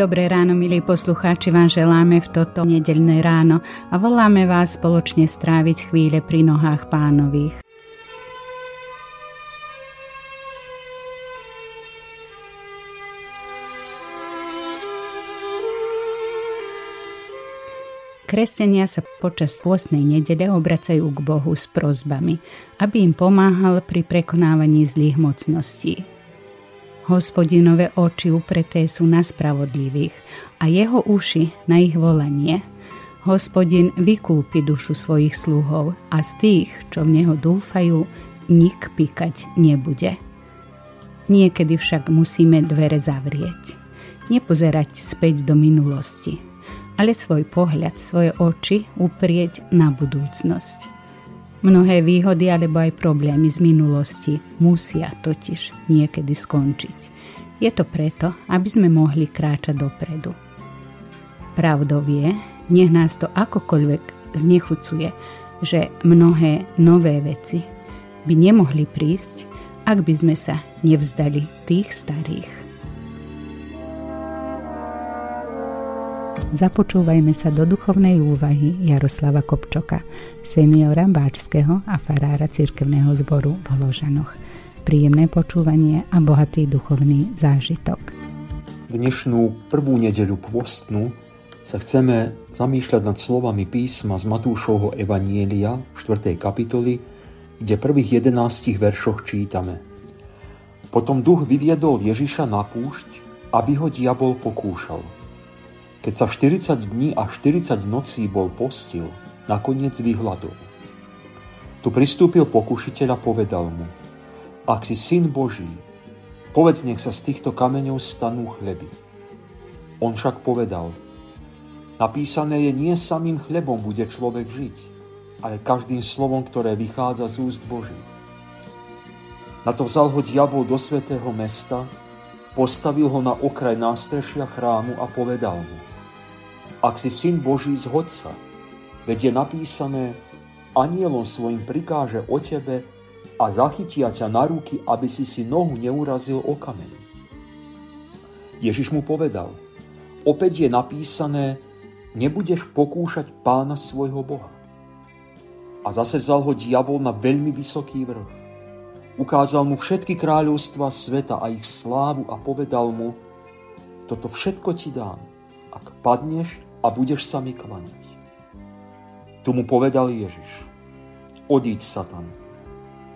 Dobré ráno, milí poslucháči, vám želáme v toto nedeľné ráno a voláme vás spoločne stráviť chvíle pri nohách pánových. Kresťania sa počas pôstnej nedele obracajú k Bohu s prozbami, aby im pomáhal pri prekonávaní zlých mocností. Hospodinové oči upreté sú na spravodlivých a jeho uši na ich volanie. Hospodin vykúpi dušu svojich sluhov a z tých, čo v neho dúfajú, nik píkať nebude. Niekedy však musíme dvere zavrieť. Nepozerať späť do minulosti, ale svoj pohľad, svoje oči uprieť na budúcnosť. Mnohé výhody alebo aj problémy z minulosti musia totiž niekedy skončiť. Je to preto, aby sme mohli kráčať dopredu. Pravdou je, nech nás to akokoľvek znechucuje, že mnohé nové veci by nemohli prísť, ak by sme sa nevzdali tých starých. Započúvajme sa do duchovnej úvahy Jaroslava Kopčoka, seniora Báčského a farára cirkevného zboru v Hložanoch. Príjemné počúvanie a bohatý duchovný zážitok. Dnešnú prvú nedeľu pôstnu sa chceme zamýšľať nad slovami písma z Matúšovho Evanielia 4. kapitoly, kde prvých 11 veršoch čítame. Potom duch vyviedol Ježiša na púšť, aby ho diabol pokúšal – keď sa 40 dní a 40 nocí bol postil, nakoniec vyhľadol. Tu pristúpil pokušiteľ a povedal mu, ak si syn Boží, povedz nech sa z týchto kameňov stanú chleby. On však povedal, napísané je, nie samým chlebom bude človek žiť, ale každým slovom, ktoré vychádza z úst Boží. Na to vzal ho diabol do svetého mesta, postavil ho na okraj nástrešia chrámu a povedal mu, ak si syn Boží, zhod sa, veď je napísané, anielom svojim prikáže o tebe a zachytia ťa na ruky, aby si si nohu neurazil o kameň. Ježiš mu povedal, opäť je napísané, nebudeš pokúšať pána svojho Boha. A zase vzal ho diabol na veľmi vysoký vrch. Ukázal mu všetky kráľovstva sveta a ich slávu a povedal mu, toto všetko ti dám, ak padneš a budeš sa mi klaňať. Tu mu povedal Ježiš, odíď Satan,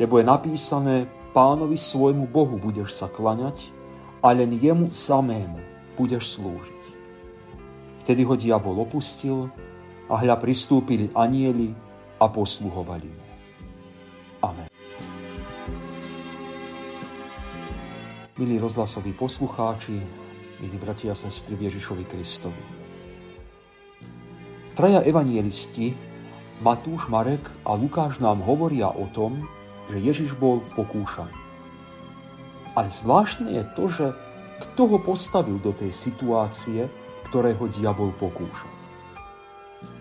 lebo je napísané, pánovi svojmu Bohu budeš sa klaňať a len jemu samému budeš slúžiť. Vtedy ho diabol opustil a hľa pristúpili anieli a posluhovali mu. Amen. Milí rozhlasoví poslucháči, milí bratia a sestry Ježišovi Kristovi. Traja evanielisti, Matúš, Marek a Lukáš nám hovoria o tom, že Ježiš bol pokúšaný. Ale zvláštne je to, že kto ho postavil do tej situácie, ktorého diabol pokúša.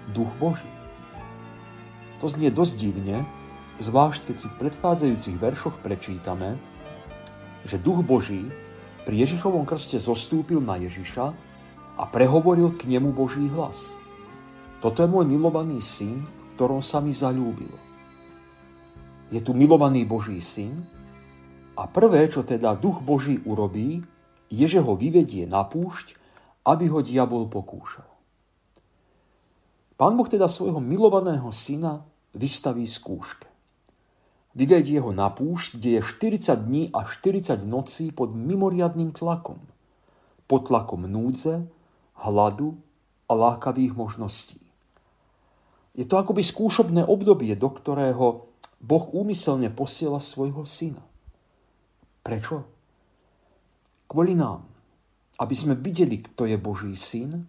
Duch Boží. To znie dosť divne, zvlášť keď si v predchádzajúcich veršoch prečítame, že Duch Boží pri Ježišovom krste zostúpil na Ježiša a prehovoril k nemu Boží hlas – toto je môj milovaný syn, v ktorom sa mi zalúbilo. Je tu milovaný Boží syn a prvé, čo teda duch Boží urobí, je, že ho vyvedie na púšť, aby ho diabol pokúšal. Pán Boh teda svojho milovaného syna vystaví skúške. Vyvedie ho na púšť, kde je 40 dní a 40 nocí pod mimoriadným tlakom. Pod tlakom núdze, hladu a lákavých možností. Je to akoby skúšobné obdobie, do ktorého Boh úmyselne posiela svojho syna. Prečo? Kvôli nám, aby sme videli, kto je Boží syn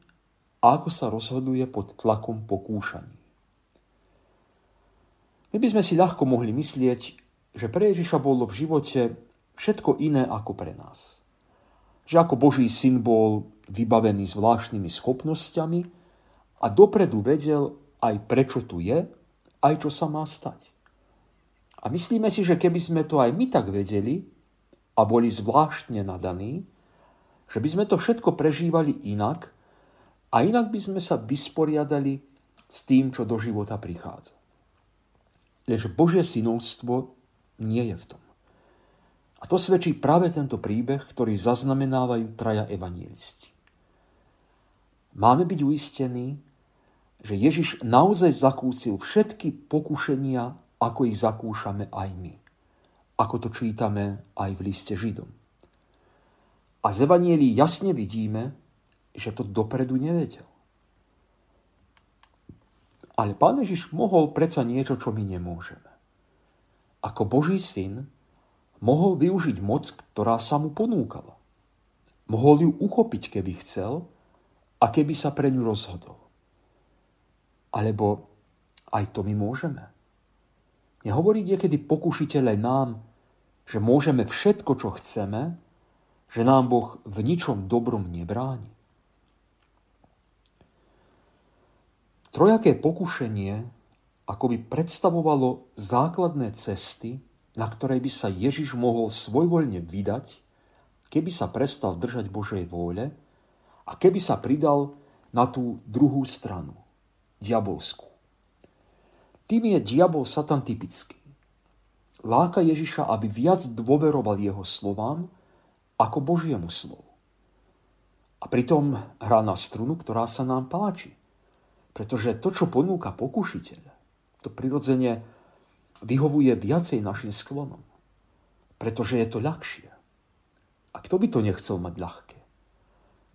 a ako sa rozhoduje pod tlakom pokúšaní. My by sme si ľahko mohli myslieť, že pre Ježiša bolo v živote všetko iné ako pre nás. Že ako Boží syn bol vybavený zvláštnymi schopnosťami a dopredu vedel aj prečo tu je, aj čo sa má stať. A myslíme si, že keby sme to aj my tak vedeli a boli zvláštne nadaní, že by sme to všetko prežívali inak a inak by sme sa vysporiadali s tým, čo do života prichádza. Lenže Božie synovstvo nie je v tom. A to svedčí práve tento príbeh, ktorý zaznamenávajú traja evanielisti. Máme byť uistení, že Ježiš naozaj zakúsil všetky pokušenia ako ich zakúšame aj my. Ako to čítame aj v liste Židom. A z Evanielí jasne vidíme, že to dopredu nevedel. Ale Pán Ježiš mohol predsa niečo, čo my nemôžeme. Ako Boží syn mohol využiť moc, ktorá sa mu ponúkala. Mohol ju uchopiť, keby chcel a keby sa pre ňu rozhodol. Alebo aj to my môžeme. Nehovorí niekedy pokušiteľe nám, že môžeme všetko, čo chceme, že nám Boh v ničom dobrom nebráni? Trojaké pokušenie ako by predstavovalo základné cesty, na ktorej by sa Ježiš mohol svojvoľne vydať, keby sa prestal držať Božej vôle a keby sa pridal na tú druhú stranu, diabolskú. Tým je diabol satan typický. Láka Ježiša, aby viac dôveroval jeho slovám ako Božiemu slovu. A pritom hrá na strunu, ktorá sa nám páči. Pretože to, čo ponúka pokušiteľ, to prirodzene vyhovuje viacej našim sklonom. Pretože je to ľahšie. A kto by to nechcel mať ľahké?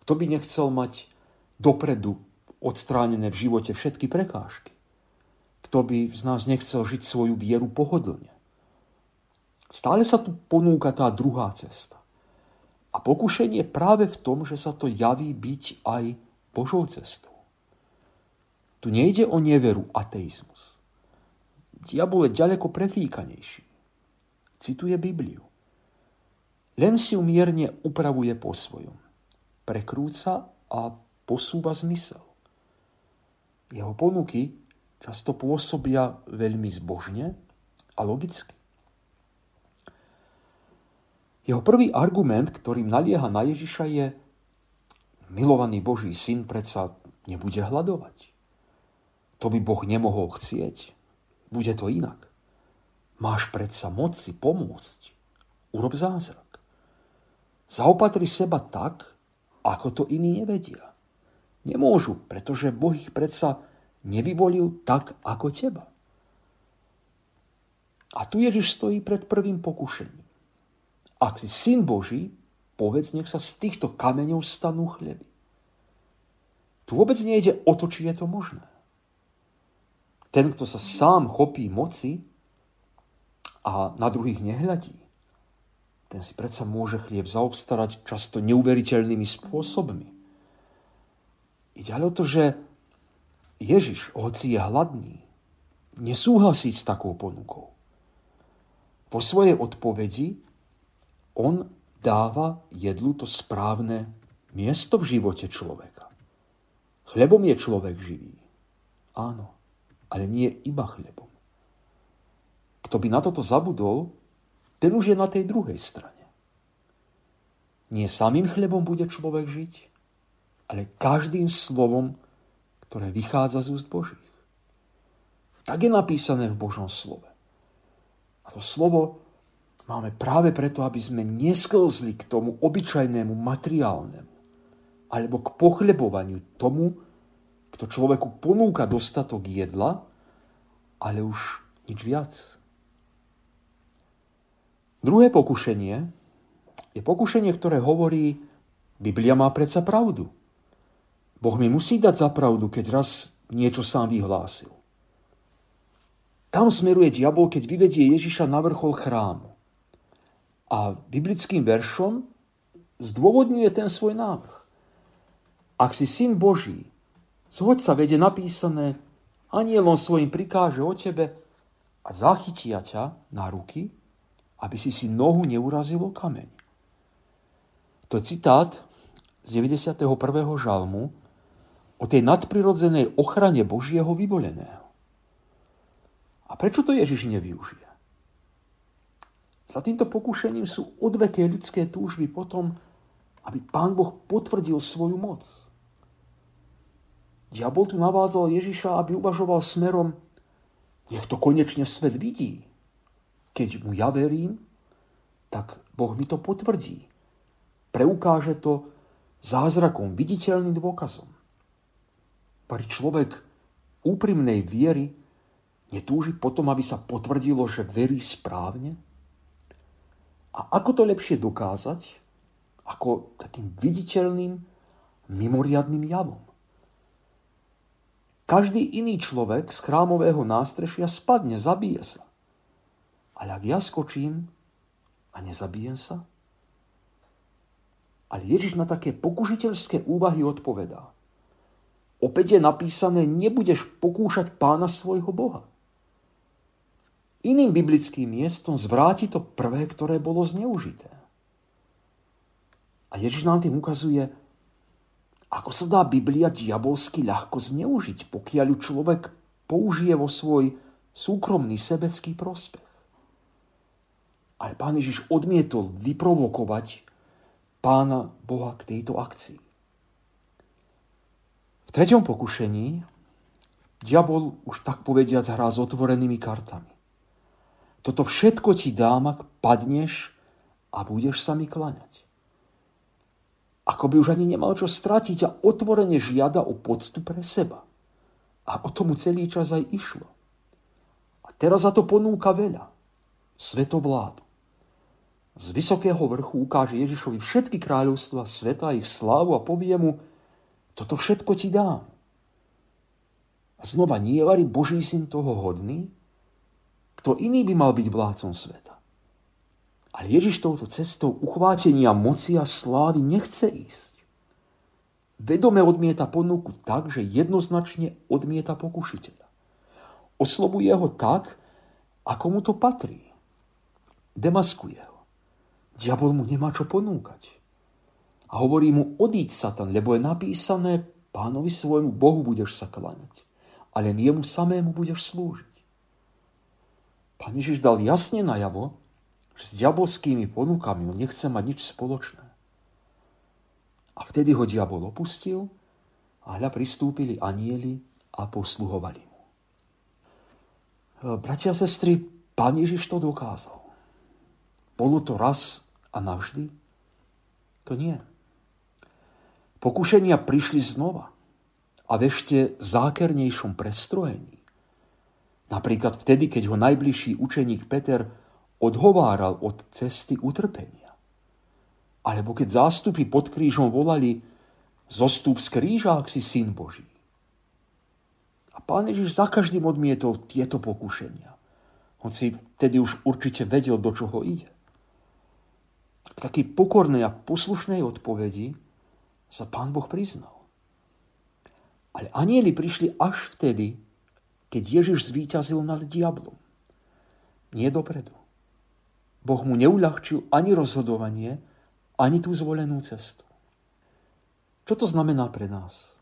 Kto by nechcel mať dopredu odstránené v živote všetky prekážky? Kto by z nás nechcel žiť svoju vieru pohodlne? Stále sa tu ponúka tá druhá cesta. A pokušenie práve v tom, že sa to javí byť aj Božou cestou. Tu nejde o neveru, ateizmus. Diabol je ďaleko prefíkanejší. Cituje Bibliu. Len si ju mierne upravuje po svojom. Prekrúca a posúva zmysel. Jeho ponuky často pôsobia veľmi zbožne a logicky. Jeho prvý argument, ktorým nalieha na Ježiša je milovaný Boží syn predsa nebude hľadovať. To by Boh nemohol chcieť. Bude to inak. Máš predsa moc si pomôcť. Urob zázrak. Zaopatri seba tak, ako to iní nevedia. Nemôžu, pretože Boh ich predsa nevyvolil tak ako teba. A tu Ježiš stojí pred prvým pokušením. Ak si syn Boží, povedz, nech sa z týchto kameňov stanú chleby. Tu vôbec nejde o to, či je to možné. Ten, kto sa sám chopí moci a na druhých nehľadí, ten si predsa môže chlieb zaobstarať často neuveriteľnými spôsobmi. Ide ale o to, že Ježiš, hoci je hladný, nesúhlasí s takou ponukou. Po svojej odpovedi on dáva jedlu to správne miesto v živote človeka. Chlebom je človek živý. Áno, ale nie iba chlebom. Kto by na toto zabudol, ten už je na tej druhej strane. Nie samým chlebom bude človek žiť, ale každým slovom, ktoré vychádza z úst Božích. Tak je napísané v Božom slove. A to slovo máme práve preto, aby sme nesklzli k tomu obyčajnému materiálnemu alebo k pochlebovaniu tomu, kto človeku ponúka dostatok jedla, ale už nič viac. Druhé pokušenie je pokušenie, ktoré hovorí, Biblia má predsa pravdu. Boh mi musí dať za keď raz niečo sám vyhlásil. Tam smeruje diabol, keď vyvedie Ježiša na vrchol chrámu. A biblickým veršom zdôvodňuje ten svoj návrh. Ak si syn Boží, zhoď sa vede napísané, anielom svojim prikáže o tebe a zachytia ťa na ruky, aby si si nohu neurazilo kameň. To je citát z 91. žalmu o tej nadprirodzenej ochrane Božieho vyvoleného. A prečo to Ježiš nevyužije? Za týmto pokušením sú odveké ľudské túžby potom, aby Pán Boh potvrdil svoju moc. Diabol tu navádzal Ježiša, aby uvažoval smerom, nech to konečne svet vidí. Keď mu ja verím, tak Boh mi to potvrdí. Preukáže to zázrakom, viditeľným dôkazom. Pari človek úprimnej viery netúži potom, aby sa potvrdilo, že verí správne? A ako to lepšie dokázať? Ako takým viditeľným, mimoriadným javom. Každý iný človek z chrámového nástrešia spadne, zabije sa. Ale ak ja skočím a nezabijem sa? Ale Ježiš na také pokužiteľské úvahy odpovedá. Opäť je napísané, nebudeš pokúšať pána svojho Boha. Iným biblickým miestom zvráti to prvé, ktoré bolo zneužité. A Ježiš nám tým ukazuje, ako sa dá Biblia diabolsky ľahko zneužiť, pokiaľ ju človek použije vo svoj súkromný sebecký prospech. Ale pán Ježiš odmietol vyprovokovať pána Boha k tejto akcii. V treťom pokušení diabol už tak povediac hrá s otvorenými kartami. Toto všetko ti dám, ak padneš a budeš sa mi klaňať. Ako by už ani nemal čo stratiť a otvorene žiada o poctu pre seba. A o tomu celý čas aj išlo. A teraz za to ponúka veľa. Svetovládu. Z vysokého vrchu ukáže Ježišovi všetky kráľovstva sveta, ich slávu a povie mu, toto všetko ti dám. A znova nie je Boží syn toho hodný? Kto iný by mal byť vládcom sveta? Ale Ježiš touto cestou uchvátenia moci a slávy nechce ísť. Vedome odmieta ponuku tak, že jednoznačne odmieta pokušiteľa. Oslovuje ho tak, ako mu to patrí. Demaskuje ho. Diabol mu nemá čo ponúkať. A hovorí mu, odíď Satan, lebo je napísané, pánovi svojmu Bohu budeš sa klaňať, ale jemu samému budeš slúžiť. Pán Ježiš dal jasne najavo, s diabolskými ponukami on nechce mať nič spoločné. A vtedy ho diabol opustil a hľa pristúpili anieli a posluhovali mu. Bratia a sestry, pán Ježiš to dokázal. Bolo to raz a navždy? To nie. Pokušenia prišli znova a v ešte zákernejšom prestrojení. Napríklad vtedy, keď ho najbližší učeník Peter odhováral od cesty utrpenia. Alebo keď zástupy pod krížom volali zostup z kríža, ak si syn Boží. A pán Ježiš za každým odmietol tieto pokušenia. Hoci vtedy už určite vedel, do čoho ide. K takej pokornej a poslušnej odpovedi sa pán Boh priznal. Ale anieli prišli až vtedy, keď Ježiš zvíťazil nad diablom. Nie dopredu. Boh mu neuľahčil ani rozhodovanie, ani tú zvolenú cestu. Čo to znamená pre nás?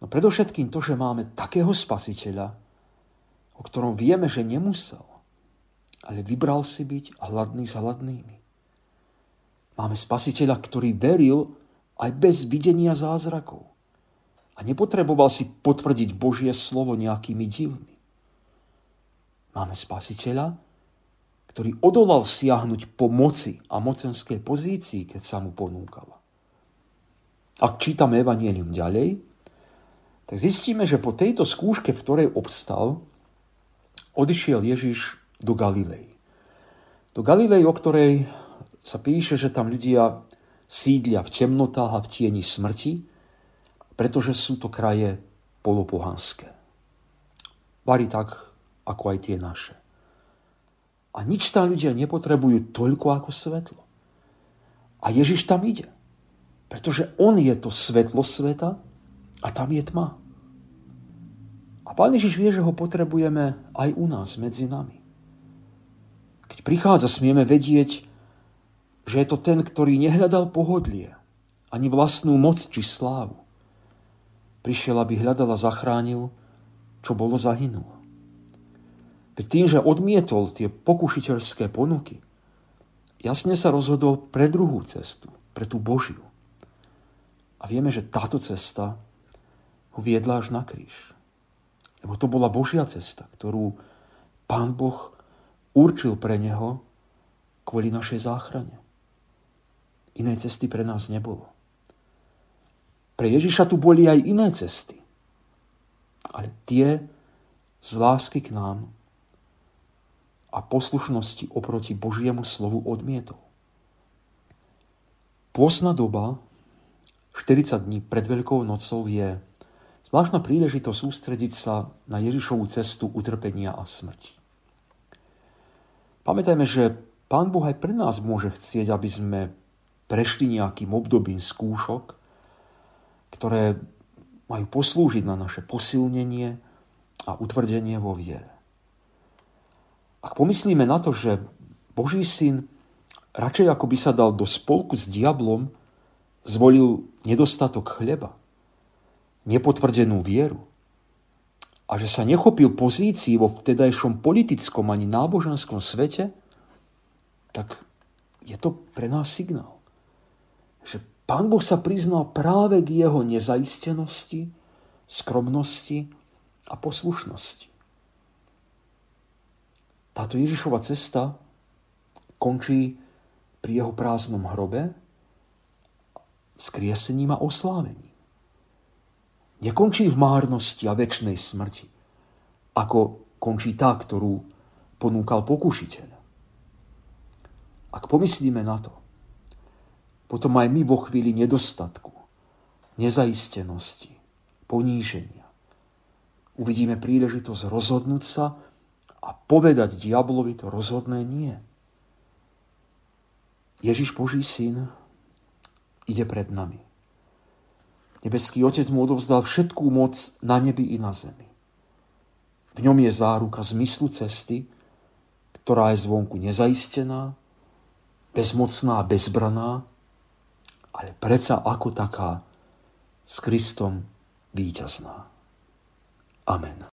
No predovšetkým to, že máme takého spasiteľa, o ktorom vieme, že nemusel, ale vybral si byť hladný s hladnými. Máme spasiteľa, ktorý veril aj bez videnia zázrakov a nepotreboval si potvrdiť Božie slovo nejakými divmi. Máme spasiteľa, ktorý odolal siahnuť po moci a mocenskej pozícii, keď sa mu ponúkala. Ak čítame Evangelium ďalej, tak zistíme, že po tejto skúške, v ktorej obstal, odišiel Ježiš do Galilei. Do Galilei, o ktorej sa píše, že tam ľudia sídlia v temnotách a v tieni smrti, pretože sú to kraje polopohanské. Vari tak, ako aj tie naše. A nič tam ľudia nepotrebujú toľko ako svetlo. A Ježiš tam ide. Pretože On je to svetlo sveta a tam je tma. A Pán Ježiš vie, že ho potrebujeme aj u nás, medzi nami. Keď prichádza, smieme vedieť, že je to ten, ktorý nehľadal pohodlie, ani vlastnú moc či slávu. Prišiel, aby hľadal a zachránil, čo bolo zahynulo. Veď tým, že odmietol tie pokušiteľské ponuky, jasne sa rozhodol pre druhú cestu, pre tú Božiu. A vieme, že táto cesta ho viedla až na kríž. Lebo to bola Božia cesta, ktorú Pán Boh určil pre neho kvôli našej záchrane. Inej cesty pre nás nebolo. Pre Ježiša tu boli aj iné cesty. Ale tie z lásky k nám a poslušnosti oproti Božiemu slovu odmietol. Pôsna doba, 40 dní pred Veľkou nocou, je zvláštna príležitosť sústrediť sa na Ježišovú cestu utrpenia a smrti. Pamätajme, že Pán Boh aj pre nás môže chcieť, aby sme prešli nejakým obdobím skúšok, ktoré majú poslúžiť na naše posilnenie a utvrdenie vo viere. Ak pomyslíme na to, že Boží syn radšej ako by sa dal do spolku s diablom, zvolil nedostatok chleba, nepotvrdenú vieru a že sa nechopil pozícií vo vtedajšom politickom ani náboženskom svete, tak je to pre nás signál že Pán Boh sa priznal práve k jeho nezaistenosti, skromnosti a poslušnosti. Táto Ježišova cesta končí pri jeho prázdnom hrobe skriesením a oslávením. Nekončí v márnosti a väčšnej smrti, ako končí tá, ktorú ponúkal pokušiteľ. Ak pomyslíme na to, potom aj my vo chvíli nedostatku, nezaistenosti, poníženia. Uvidíme príležitosť rozhodnúť sa a povedať diablovi to rozhodné nie. Ježiš Boží syn ide pred nami. Nebeský Otec mu odovzdal všetkú moc na nebi i na zemi. V ňom je záruka zmyslu cesty, ktorá je zvonku nezaistená, bezmocná a bezbraná, ale predsa ako taká s Kristom víťazná. Amen.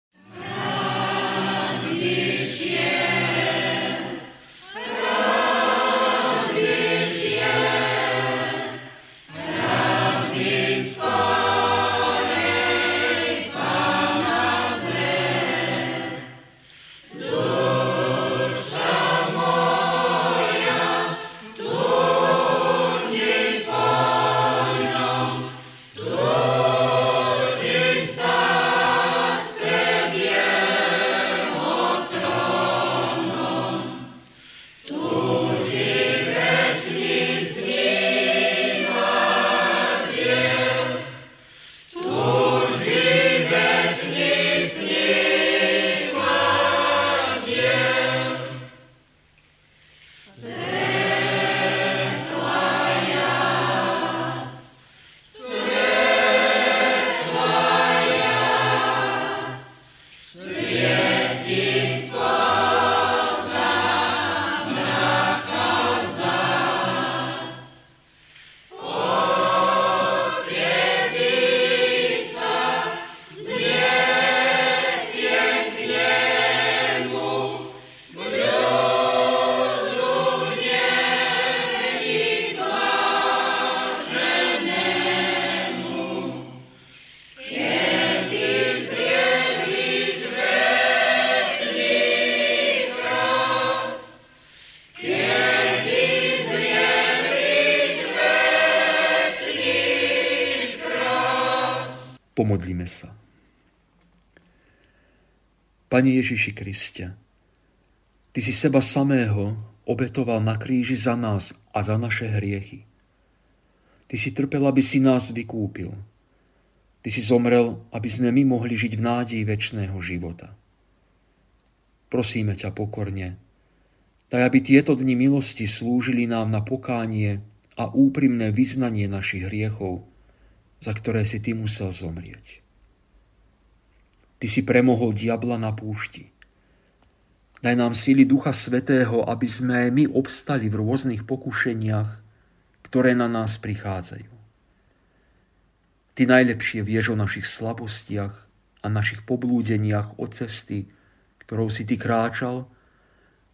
Pomodlíme sa. Pane Ježiši Kriste, Ty si seba samého obetoval na kríži za nás a za naše hriechy. Ty si trpel, aby si nás vykúpil. Ty si zomrel, aby sme my mohli žiť v nádeji väčšného života. Prosíme ťa pokorne, daj, aby tieto dni milosti slúžili nám na pokánie a úprimné vyznanie našich hriechov, za ktoré si ty musel zomrieť. Ty si premohol diabla na púšti. Daj nám síly Ducha Svetého, aby sme my obstali v rôznych pokušeniach, ktoré na nás prichádzajú. Ty najlepšie vieš o našich slabostiach a našich poblúdeniach od cesty, ktorou si Ty kráčal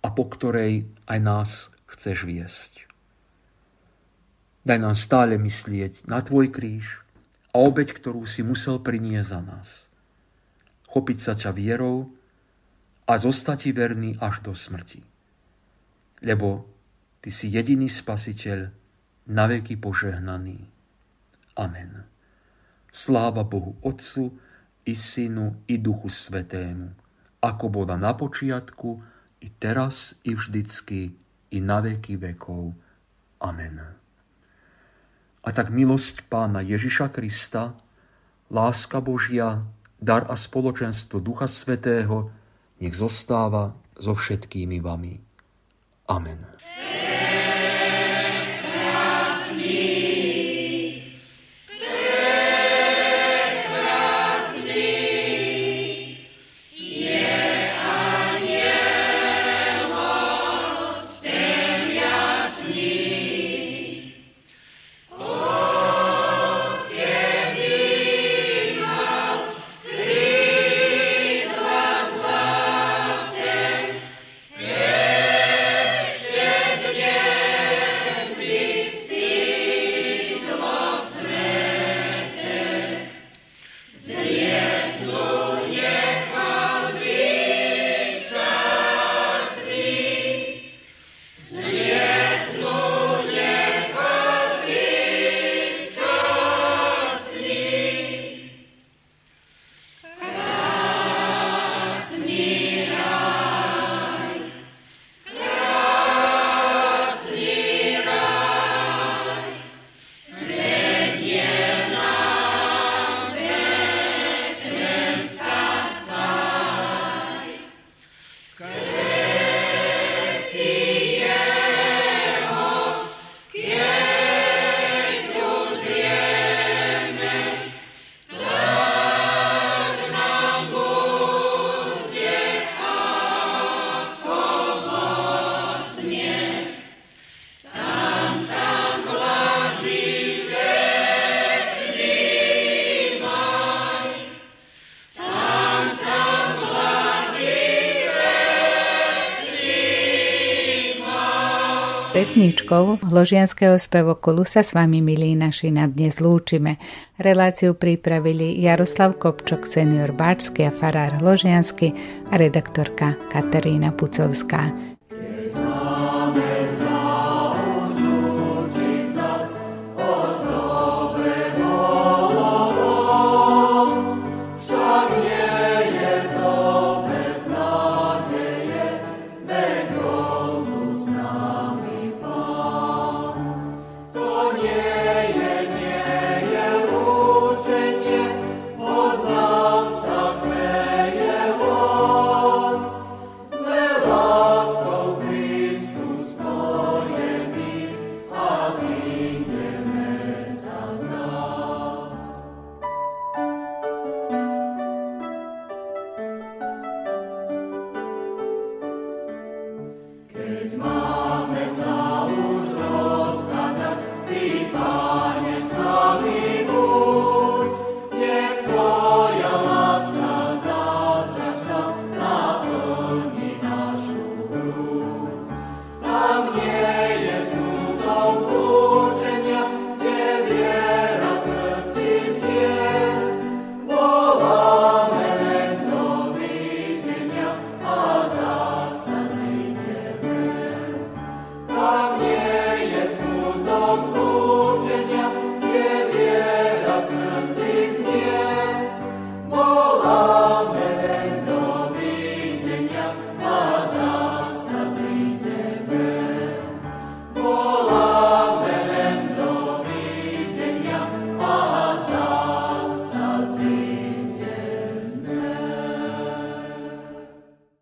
a po ktorej aj nás chceš viesť. Daj nám stále myslieť na Tvoj kríž a obeď, ktorú si musel priniesť za nás. Chopiť sa ťa vierou, a zostati verný až do smrti. Lebo Ty si jediný spasiteľ, naveky požehnaný. Amen. Sláva Bohu Otcu i Synu i Duchu Svetému, ako bola na počiatku, i teraz, i vždycky, i na veky vekov. Amen. A tak milosť Pána Ježiša Krista, láska Božia, dar a spoločenstvo Ducha Svetého, nech zostáva so všetkými vami. Amen. Pesničkou Hložianského spevokolu sa s vami, milí naši, na dnes lúčime. Reláciu pripravili Jaroslav Kopčok, senior Báčsky a farár Hložiansky a redaktorka Katarína Pucovská.